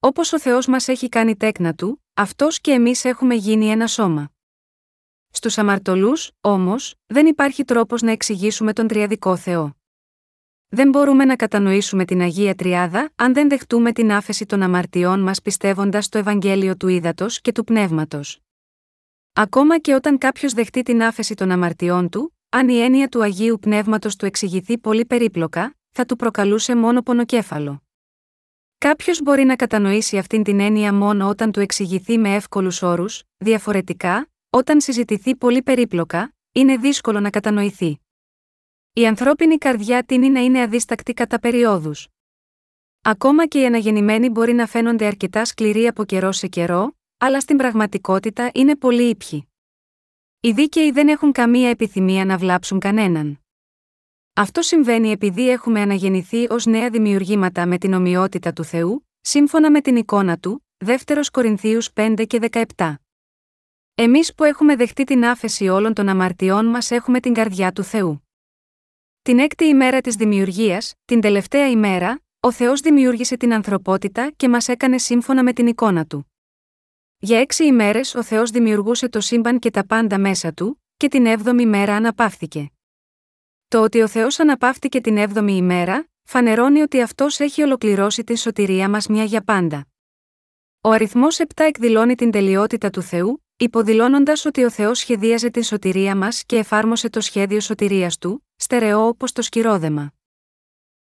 Όπως ο Θεός μας έχει κάνει τέκνα Του, Αυτός και εμείς έχουμε γίνει ένα σώμα. Στους αμαρτωλούς, όμως, δεν υπάρχει τρόπος να εξηγήσουμε τον Τριαδικό Θεό. Δεν μπορούμε να κατανοήσουμε την Αγία Τριάδα αν δεν δεχτούμε την άφεση των αμαρτιών μας πιστεύοντας στο Ευαγγέλιο του Ήδατος και του Πνεύματος. Ακόμα και όταν κάποιος δεχτεί την άφεση των αμαρτιών του, αν η έννοια του Αγίου Πνεύματος του εξηγηθεί πολύ περίπλοκα, θα του προκαλούσε μόνο πονοκέφαλο. Κάποιος μπορεί να κατανοήσει αυτήν την έννοια μόνο όταν του εξηγηθεί με εύκολους όρους, διαφορετικά, όταν συζητηθεί πολύ περίπλοκα, είναι δύσκολο να κατανοηθεί. Η ανθρώπινη καρδιά τίνει να είναι αδίστακτη κατά περιόδους. Ακόμα και οι αναγεννημένοι μπορεί να φαίνονται αρκετά σκληροί από καιρό σε καιρό, αλλά στην πραγματικότητα είναι πολύ ήπιοι. Οι δίκαιοι δεν έχουν καμία επιθυμία να βλάψουν κανέναν. Αυτό συμβαίνει επειδή έχουμε αναγεννηθεί ως νέα δημιουργήματα με την ομοιότητα του Θεού, σύμφωνα με την εικόνα του, 2 Κορινθίους 5 και 17. Εμείς που έχουμε δεχτεί την άφεση όλων των αμαρτιών μας έχουμε την καρδιά του Θεού. Την έκτη ημέρα της δημιουργίας, την τελευταία ημέρα, ο Θεός δημιούργησε την ανθρωπότητα και μας έκανε σύμφωνα με την εικόνα του. Για έξι ημέρες ο Θεός δημιουργούσε το σύμπαν και τα πάντα μέσα του, και την έβδομη μέρα αναπαύθηκε. Το ότι ο Θεός αναπαύτηκε την 7η ημέρα, φανερώνει ότι αυτός έχει ολοκληρώσει την σωτηρία μας μια για πάντα. Ο αριθμός 7 εκδηλώνει την τελειότητα του Θεού, υποδηλώνοντας ότι ο Θεός σχεδίαζε την σωτηρία μας και εφάρμοσε το σχέδιο σωτηρίας του, στερεό όπως το σκυρόδεμα.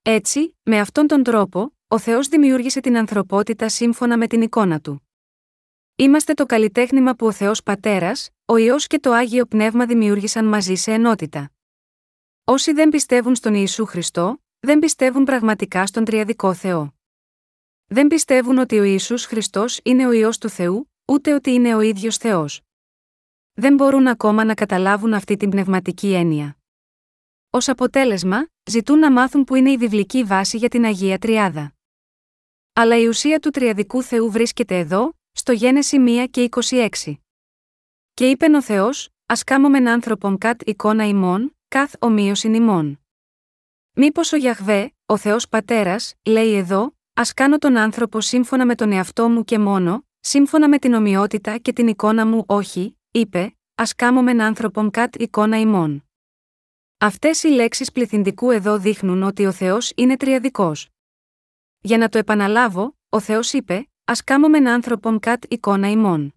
Έτσι, με αυτόν τον τρόπο, ο Θεός δημιούργησε την ανθρωπότητα σύμφωνα με την εικόνα του. Είμαστε το καλλιτέχνημα που ο Θεός Πατέρας, ο ιό και το άγιο πνεύμα δημιούργησαν μαζί σε ενότητα. Όσοι δεν πιστεύουν στον Ιησού Χριστό, δεν πιστεύουν πραγματικά στον Τριαδικό Θεό. Δεν πιστεύουν ότι ο Ιησούς Χριστός είναι ο Υιός του Θεού, ούτε ότι είναι ο ίδιος Θεός. Δεν μπορούν ακόμα να καταλάβουν αυτή την πνευματική έννοια. Ω αποτέλεσμα, ζητούν να μάθουν που είναι η βιβλική βάση για την Αγία Τριάδα. Αλλά η ουσία του Τριαδικού Θεού βρίσκεται εδώ, στο Γένεση 1 και 26. Και είπε ο Θεός, Α κάμωμεν άνθρωπον κατ εικόνα ημών, καθ ομοίωσιν ημών. Μήπως ο Γιαχβέ, ο Θεός Πατέρας, λέει εδώ, Α κάνω τον άνθρωπο σύμφωνα με τον εαυτό μου και μόνο, σύμφωνα με την ομοιότητα και την εικόνα μου, όχι, είπε, Α κάμωμεν άνθρωπον κατ εικόνα ημών. Αυτές οι λέξεις πληθυντικού εδώ δείχνουν ότι ο Θεός είναι τριαδικός. Για να το επαναλάβω, ο Θεός είπε, Α κάμωμεν άνθρωπον κατ εικόνα ημών.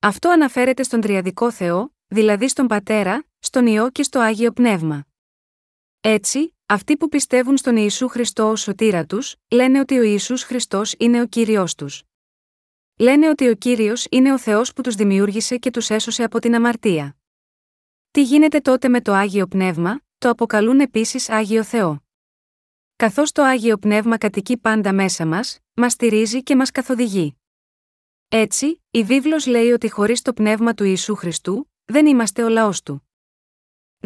Αυτό αναφέρεται στον τριαδικό Θεό, δηλαδή στον Πατέρα, στον Υιό και στο Άγιο Πνεύμα. Έτσι, αυτοί που πιστεύουν στον Ιησού Χριστό ως σωτήρα τους, λένε ότι ο Ιησούς Χριστός είναι ο Κύριος τους. Λένε ότι ο Κύριος είναι ο Θεός που τους δημιούργησε και τους έσωσε από την αμαρτία. Τι γίνεται τότε με το Άγιο Πνεύμα, το αποκαλούν επίσης Άγιο Θεό. Καθώς το Άγιο Πνεύμα κατοικεί πάντα μέσα μας, μας στηρίζει και μας καθοδηγεί. Έτσι, η βίβλος λέει ότι χωρίς το πνεύμα του Ιησού Χριστού, δεν είμαστε ο λαός του.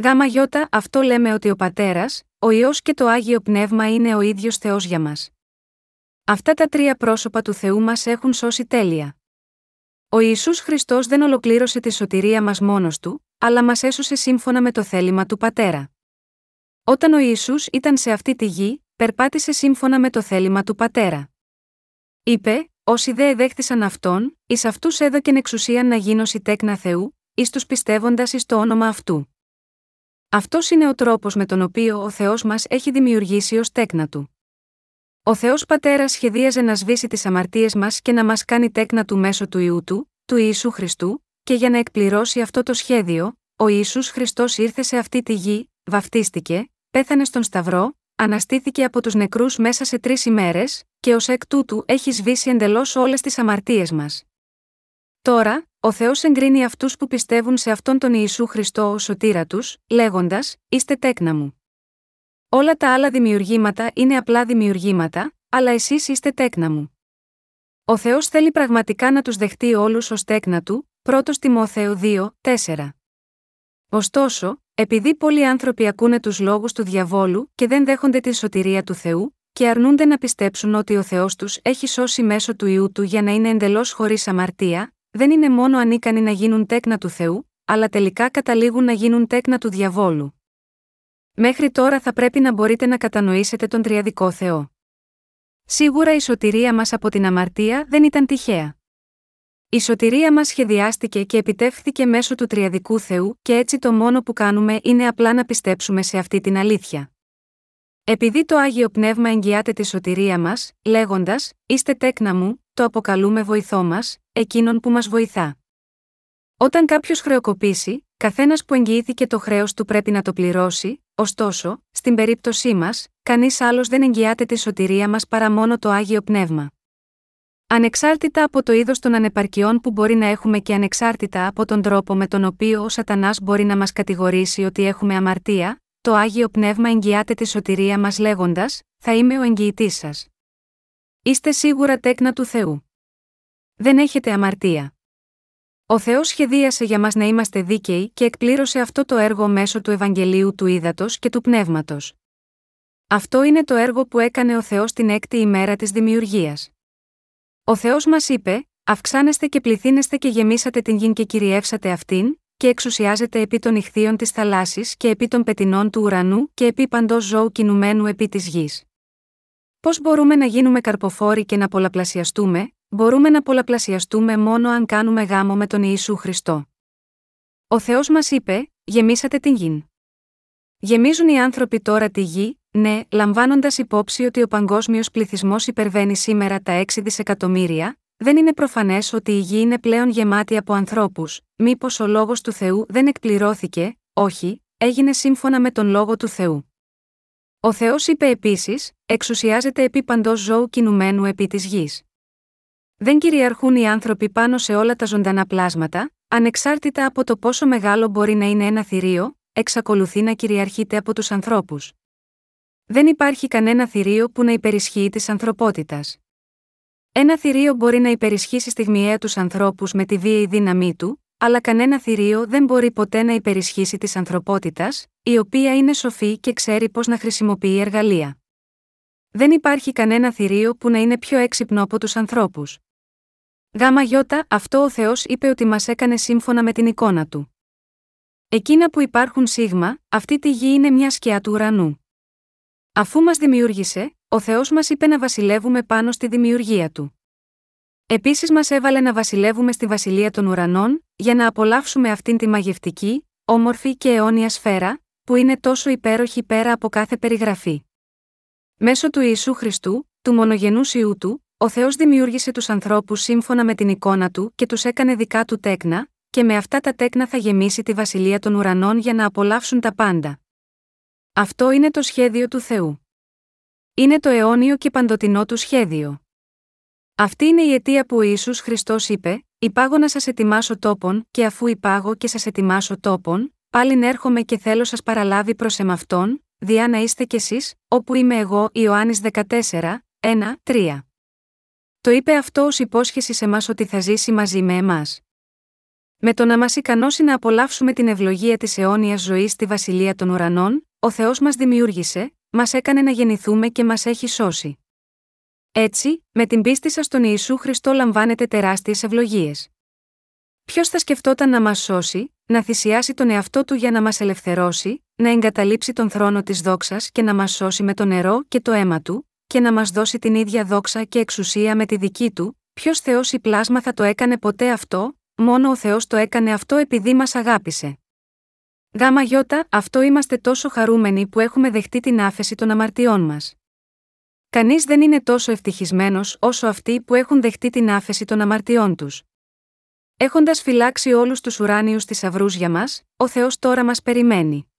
Γάμα γιώτα, αυτό λέμε ότι ο Πατέρας, ο Υιός και το Άγιο Πνεύμα είναι ο ίδιος Θεός για μας. Αυτά τα τρία πρόσωπα του Θεού μας έχουν σώσει τέλεια. Ο Ιησούς Χριστός δεν ολοκλήρωσε τη σωτηρία μας μόνος του, αλλά μας έσωσε σύμφωνα με το θέλημα του Πατέρα. Όταν ο Ιησούς ήταν σε αυτή τη γη, περπάτησε σύμφωνα με το θέλημα του Πατέρα. Είπε, όσοι δε εδέχθησαν αυτόν, εις αυτούς έδωκεν εξουσία να γίνωση τέκνα Θεού, εις τους πιστεύοντας εις το όνομα αυτού. Αυτός είναι ο τρόπος με τον οποίο ο Θεός μας έχει δημιουργήσει ως τέκνα του. Ο Θεός Πατέρας σχεδίαζε να σβήσει τις αμαρτίες μας και να μας κάνει τέκνα του μέσω του ιού του, του Ιησού Χριστού, και για να εκπληρώσει αυτό το σχέδιο, ο Ιησούς Χριστός ήρθε σε αυτή τη γη, βαφτίστηκε, πέθανε στον Σταυρό, αναστήθηκε από τους νεκρούς μέσα σε τρεις ημέρες, και ως εκ τούτου έχει σβήσει εντελώς όλες τις αμαρτίες μας. Τώρα, ο Θεός εγκρίνει αυτούς που πιστεύουν σε αυτόν τον Ιησού Χριστό ως σωτήρα τους, λέγοντας: Είστε τέκνα μου. Όλα τα άλλα δημιουργήματα είναι απλά δημιουργήματα, αλλά εσείς είστε τέκνα μου. Ο Θεός θέλει πραγματικά να τους δεχτεί όλους ως τέκνα του, 1 Τιμόθεο 2, 4. Ωστόσο, επειδή πολλοί άνθρωποι ακούνε τους λόγους του διαβόλου και δεν δέχονται τη σωτηρία του Θεού, και αρνούνται να πιστέψουν ότι ο Θεός τους έχει σώσει μέσω του ιού του για να είναι εντελώς χωρίς αμαρτία, δεν είναι μόνο ανίκανοι να γίνουν τέκνα του Θεού, αλλά τελικά καταλήγουν να γίνουν τέκνα του διαβόλου. Μέχρι τώρα θα πρέπει να μπορείτε να κατανοήσετε τον Τριαδικό Θεό. Σίγουρα η σωτηρία μας από την αμαρτία δεν ήταν τυχαία. Η σωτηρία μας σχεδιάστηκε και επιτεύχθηκε μέσω του Τριαδικού Θεού και έτσι το μόνο που κάνουμε είναι απλά να πιστέψουμε σε αυτή την αλήθεια. Επειδή το Άγιο Πνεύμα εγγυάται τη σωτηρία μας, λέγοντας: Είστε τέκνα μου, το αποκαλούμε βοηθό μας, εκείνον που μας βοηθά. Όταν κάποιος χρεοκοπήσει, καθένας που εγγυήθηκε το χρέος του πρέπει να το πληρώσει, ωστόσο, στην περίπτωσή μας, κανείς άλλος δεν εγγυάται τη σωτηρία μας παρά μόνο το Άγιο Πνεύμα. Ανεξάρτητα από το είδος των ανεπαρκειών που μπορεί να έχουμε και ανεξάρτητα από τον τρόπο με τον οποίο ο Σατανάς μπορεί να μας κατηγορήσει ότι έχουμε αμαρτία, το Άγιο Πνεύμα εγγυάται τη σωτηρία μας λέγοντας: Θα είμαι ο εγγυητής σας. Είστε σίγουρα τέκνα του Θεού. Δεν έχετε αμαρτία. Ο Θεός σχεδίασε για μας να είμαστε δίκαιοι και εκπλήρωσε αυτό το έργο μέσω του Ευαγγελίου του Ήδατος και του Πνεύματος. Αυτό είναι το έργο που έκανε ο Θεός την έκτη ημέρα της δημιουργίας. Ο Θεός μας είπε: Αυξάνεστε και πληθύνεστε και γεμίσατε την γη και κυριεύσατε αυτήν, και εξουσιάζεται επί των ηχθείων της θαλάσσης και επί των πετινών του ουρανού και επί παντός ζώου κινουμένου επί της γης. Πώς μπορούμε να γίνουμε καρποφόροι και να πολλαπλασιαστούμε, μπορούμε να πολλαπλασιαστούμε μόνο αν κάνουμε γάμο με τον Ιησού Χριστό. Ο Θεός μας είπε: Γεμίσατε την γη. Γεμίζουν οι άνθρωποι τώρα τη γη, ναι, λαμβάνοντας υπόψη ότι ο παγκόσμιος πληθυσμός υπερβαίνει σήμερα τα 6 δισεκατομμύρια, δεν είναι προφανές ότι η γη είναι πλέον γεμάτη από ανθρώπους, μήπως ο λόγος του Θεού δεν εκπληρώθηκε, όχι, έγινε σύμφωνα με τον λόγο του Θεού. Ο Θεός είπε επίσης: Εξουσιάζεται επί παντός ζώου κινουμένου επί της γης. Δεν κυριαρχούν οι άνθρωποι πάνω σε όλα τα ζωντανά πλάσματα, ανεξάρτητα από το πόσο μεγάλο μπορεί να είναι ένα θηρίο, εξακολουθεί να κυριαρχείται από τους ανθρώπους. Δεν υπάρχει κανένα θηρίο που να υπερισχύει της ανθρωπότητας. Ένα θηρίο μπορεί να υπερισχύσει στιγμιαία τους ανθρώπους με τη βίαιη δύναμή του, αλλά κανένα θηρίο δεν μπορεί ποτέ να υπερισχύσει της ανθρωπότητας, η οποία είναι σοφή και ξέρει πώς να χρησιμοποιεί εργαλεία. Δεν υπάρχει κανένα θηρίο που να είναι πιο έξυπνο από τους ανθρώπους. Γάμα γιώτα, αυτό ο Θεός είπε ότι μας έκανε σύμφωνα με την εικόνα του. Εκείνα που υπάρχουν σίγμα, αυτή τη γη είναι μια σκιά του ουρανού. Αφού μας δημιούργησε, ο Θεός μας είπε να βασιλεύουμε πάνω στη δημιουργία του. Επίσης μας έβαλε να βασιλεύουμε στη βασιλεία των ουρανών, για να απολαύσουμε αυτήν τη μαγευτική, όμορφη και αιώνια σφαίρα, που είναι τόσο υπέροχη πέρα από κάθε περιγραφή. Μέσω του Ιησού Χριστού, του μονογενούς Ιού του, ο Θεός δημιούργησε τους ανθρώπους σύμφωνα με την εικόνα του και τους έκανε δικά του τέκνα, και με αυτά τα τέκνα θα γεμίσει τη βασιλεία των ουρανών για να απολαύσουν τα πάντα. Αυτό είναι το σχέδιο του Θεού. Είναι το αιώνιο και παντοτινό του σχέδιο. Αυτή είναι η αιτία που ο Ισού Χριστός είπε: Υπάγω να σας ετοιμάσω τόπον, και αφού υπάγω και σας ετοιμάσω τόπον, πάλιν έρχομαι και θέλω σας παραλάβει προς εμαυτόν, διά να είστε κι εσείς, όπου είμαι εγώ, Ιωάννης 14, 1, 3. Το είπε αυτό ως υπόσχεση σε εμά ότι θα ζήσει μαζί με εμάς. Με το να μας ικανώσει να απολαύσουμε την ευλογία της αιώνιας ζωής στη βασιλεία των ουρανών, ο Θεός μας δημιούργησε, μας έκανε να γεννηθούμε και μας έχει σώσει. Έτσι, με την πίστη σας στον Ιησού Χριστό λαμβάνετε τεράστιες ευλογίες. Ποιος θα σκεφτόταν να μας σώσει, να θυσιάσει τον εαυτό του για να μας ελευθερώσει, να εγκαταλείψει τον θρόνο της δόξας και να μας σώσει με το νερό και το αίμα του, και να μας δώσει την ίδια δόξα και εξουσία με τη δική του, ποιος Θεός ή πλάσμα θα το έκανε ποτέ αυτό, μόνο ο Θεός το έκανε αυτό επειδή μας αγάπησε. Γάμα γιώτα, αυτό είμαστε τόσο χαρούμενοι που έχουμε δεχτεί την άφεση των αμαρτιών μας. Κανείς δεν είναι τόσο ευτυχισμένος όσο αυτοί που έχουν δεχτεί την άφεση των αμαρτιών τους. Έχοντας φυλάξει όλους τους ουράνιους θησαυρού για μας, ο Θεός τώρα μας περιμένει.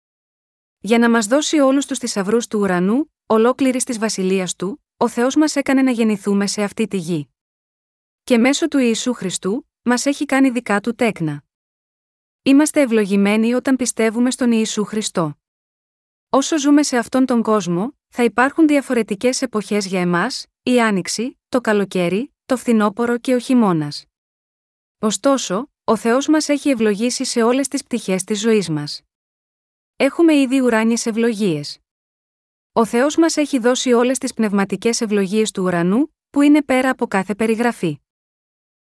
Για να μας δώσει όλους τους θησαυρού του ουρανού, ολόκληρης της βασιλείας του, ο Θεός μας έκανε να γεννηθούμε σε αυτή τη γη. Και μέσω του Ιησού Χριστού, μας έχει κάνει δικά του τέκνα. Είμαστε ευλογημένοι όταν πιστεύουμε στον Ιησού Χριστό. Όσο ζούμε σε αυτόν τον κόσμο, θα υπάρχουν διαφορετικές εποχές για εμάς, η άνοιξη, το καλοκαίρι, το φθινόπωρο και ο χειμώνας. Ωστόσο, ο Θεός μας έχει ευλογήσει σε όλες τις πτυχές της ζωής μας. Έχουμε ήδη ουράνιες ευλογίες. Ο Θεός μας έχει δώσει όλες τις πνευματικές ευλογίες του ουρανού, που είναι πέρα από κάθε περιγραφή.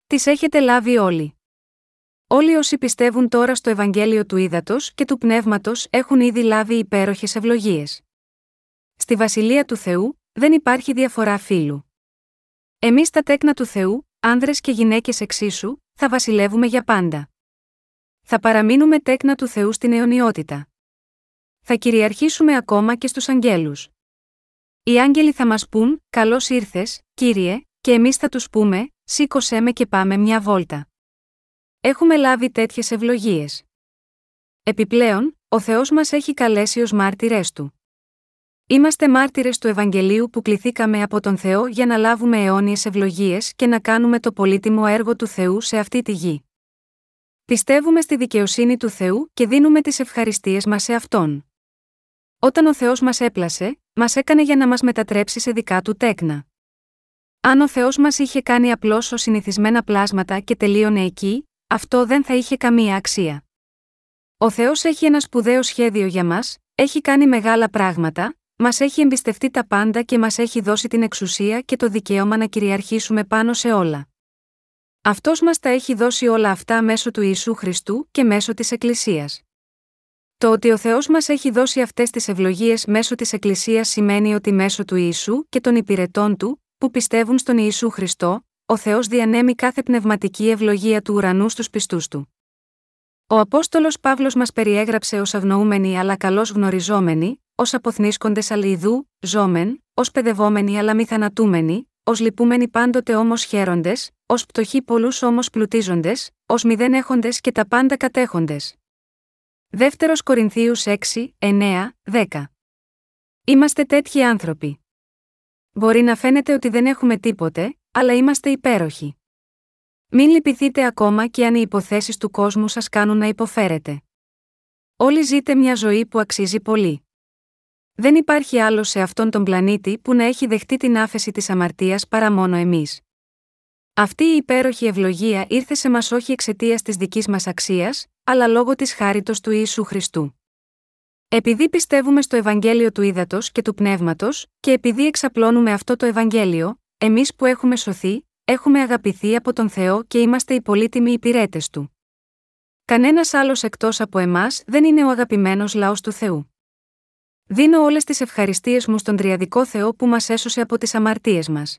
Τις έχετε λάβει όλοι. Όλοι όσοι πιστεύουν τώρα στο Ευαγγέλιο του Ήδατος και του Πνεύματος έχουν ήδη λάβει υπέροχες ευλογίες. Στη Βασιλεία του Θεού, δεν υπάρχει διαφορά φύλου. Εμείς τα τέκνα του Θεού, άνδρες και γυναίκες εξίσου, θα βασιλεύουμε για πάντα. Θα παραμείνουμε τέκνα του Θεού στην αιωνιότητα. Θα κυριαρχήσουμε ακόμα και στους αγγέλους. Οι άγγελοι θα μας πούν «Καλώς ήρθες, Κύριε», και εμείς θα τους πούμε «Σήκωσέ με και πάμε μια βόλτα». Έχουμε λάβει τέτοιες ευλογίες. Επιπλέον, ο Θεός μας έχει καλέσει ως μάρτυρές Του. Είμαστε μάρτυρες του Ευαγγελίου που κληθήκαμε από τον Θεό για να λάβουμε αιώνιες ευλογίες και να κάνουμε το πολύτιμο έργο του Θεού σε αυτή τη γη. Πιστεύουμε στη δικαιοσύνη του Θεού και δίνουμε τις ευχαριστίες μας σε αυτόν. Όταν ο Θεός μας έπλασε, μας έκανε για να μας μετατρέψει σε δικά του τέκνα. Αν ο Θεός μας είχε κάνει απλώς ως συνηθισμένα πλάσματα και τελείωνε εκεί, αυτό δεν θα είχε καμία αξία. Ο Θεός έχει ένα σπουδαίο σχέδιο για μας, έχει κάνει μεγάλα πράγματα, Μας έχει εμπιστευτεί τα πάντα και μας έχει δώσει την εξουσία και το δικαίωμα να κυριαρχήσουμε πάνω σε όλα. Αυτός μας τα έχει δώσει όλα αυτά μέσω του Ιησού Χριστού και μέσω της Εκκλησίας. Το ότι ο Θεός μας έχει δώσει αυτές τις ευλογίες μέσω της Εκκλησίας σημαίνει ότι μέσω του Ιησού και των υπηρετών του, που πιστεύουν στον Ιησού Χριστό, ο Θεός διανέμει κάθε πνευματική ευλογία του ουρανού στους πιστούς του. Ο Απόστολος Παύλος μας περιέγραψε ως αγνοούμενοι αλλά καλώς γνωριζόμενοι, ως αποθνίσκοντες αλιδού, ζώμεν, ως παιδευόμενοι αλλά μη θανατούμενοι, ως λυπούμενοι πάντοτε όμως χαίροντες, ως πτωχοί πολλούς όμως πλουτίζοντες, ως μηδέν έχοντες και τα πάντα κατέχοντες. Δεύτερος Κορινθίους 6, 9, 10. Είμαστε τέτοιοι άνθρωποι. Μπορεί να φαίνεται ότι δεν έχουμε τίποτε, αλλά είμαστε υπέροχοι. Μην λυπηθείτε ακόμα και αν οι υποθέσεις του κόσμου σας κάνουν να υποφέρετε. Όλοι ζείτε μια ζωή που αξίζει πολύ. Δεν υπάρχει άλλο σε αυτόν τον πλανήτη που να έχει δεχτεί την άφεση της αμαρτίας παρά μόνο εμείς. Αυτή η υπέροχη ευλογία ήρθε σε μας όχι εξαιτίας της δικής μας αξίας, αλλά λόγω της χάριτος του Ιησού Χριστού. Επειδή πιστεύουμε στο Ευαγγέλιο του Ήδατος και του Πνεύματος, και επειδή εξαπλώνουμε αυτό το Ευαγγέλιο, εμείς που έχουμε σωθεί, έχουμε αγαπηθεί από τον Θεό και είμαστε οι πολύτιμοι υπηρέτες του. Κανένας άλλος εκτός από εμάς δεν είναι ο αγαπημένος λαός του Θεού. Δίνω όλες τις ευχαριστίες μου στον Τριαδικό Θεό που μας έσωσε από τις αμαρτίες μας.